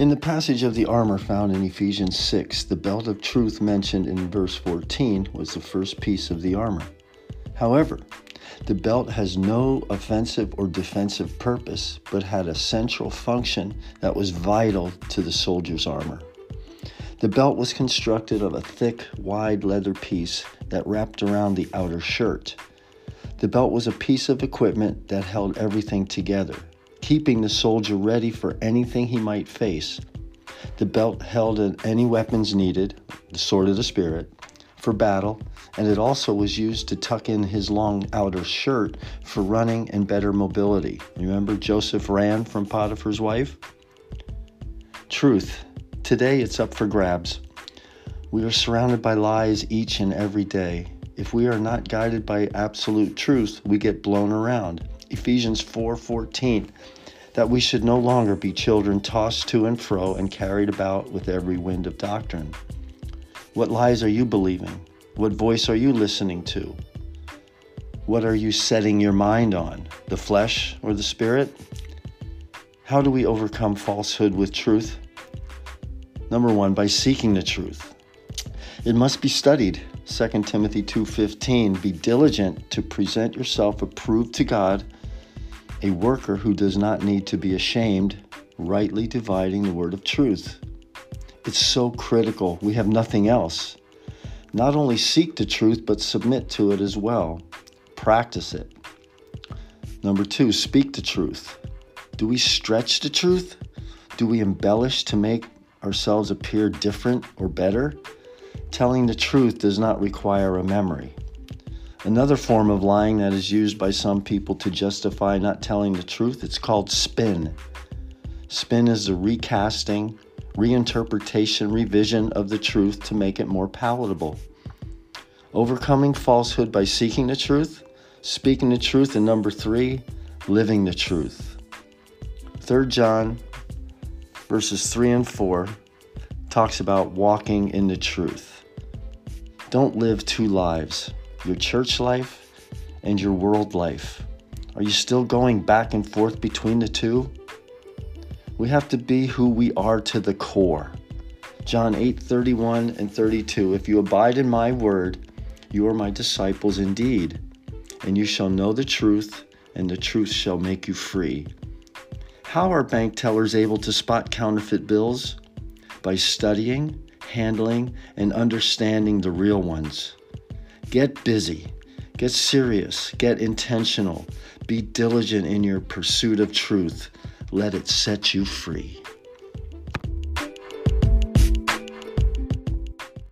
In the passage of the armor found in Ephesians 6, the belt of truth mentioned in verse 14 was the first piece of the armor. However, the belt has no offensive or defensive purpose, but had a central function that was vital to the soldier's armor. The belt was constructed of a thick, wide leather piece that wrapped around the outer shirt. The belt was a piece of equipment that held everything together keeping the soldier ready for anything he might face. The belt held any weapons needed, the sword of the Spirit, for battle, and it also was used to tuck in his long outer shirt for running and better mobility. Remember, Joseph ran from Potiphar's wife? Truth. Today it's up for grabs. We are surrounded by lies each and every day. If we are not guided by absolute truth, we get blown around. Ephesians 4:14 that we should no longer be children tossed to and fro and carried about with every wind of doctrine. What lies are you believing? What voice are you listening to? What are you setting your mind on? The flesh or the spirit? How do we overcome falsehood with truth? Number 1 by seeking the truth. It must be studied. 2 Timothy 2:15 Be diligent to present yourself approved to God a worker who does not need to be ashamed, rightly dividing the word of truth. It's so critical. We have nothing else. Not only seek the truth, but submit to it as well. Practice it. Number two, speak the truth. Do we stretch the truth? Do we embellish to make ourselves appear different or better? Telling the truth does not require a memory. Another form of lying that is used by some people to justify not telling the truth, it's called spin. Spin is the recasting, reinterpretation, revision of the truth to make it more palatable. Overcoming falsehood by seeking the truth, speaking the truth, and number three, living the truth. 3 John verses 3 and 4 talks about walking in the truth. Don't live two lives your church life and your world life? Are you still going back and forth between the two? We have to be who we are to the core. John 8 31 and 32 If you abide in my word, you are my disciples indeed, and you shall know the truth, and the truth shall make you free. How are bank tellers able to spot counterfeit bills? By studying, handling, and understanding the real ones. Get busy, get serious, get intentional, be diligent in your pursuit of truth. Let it set you free.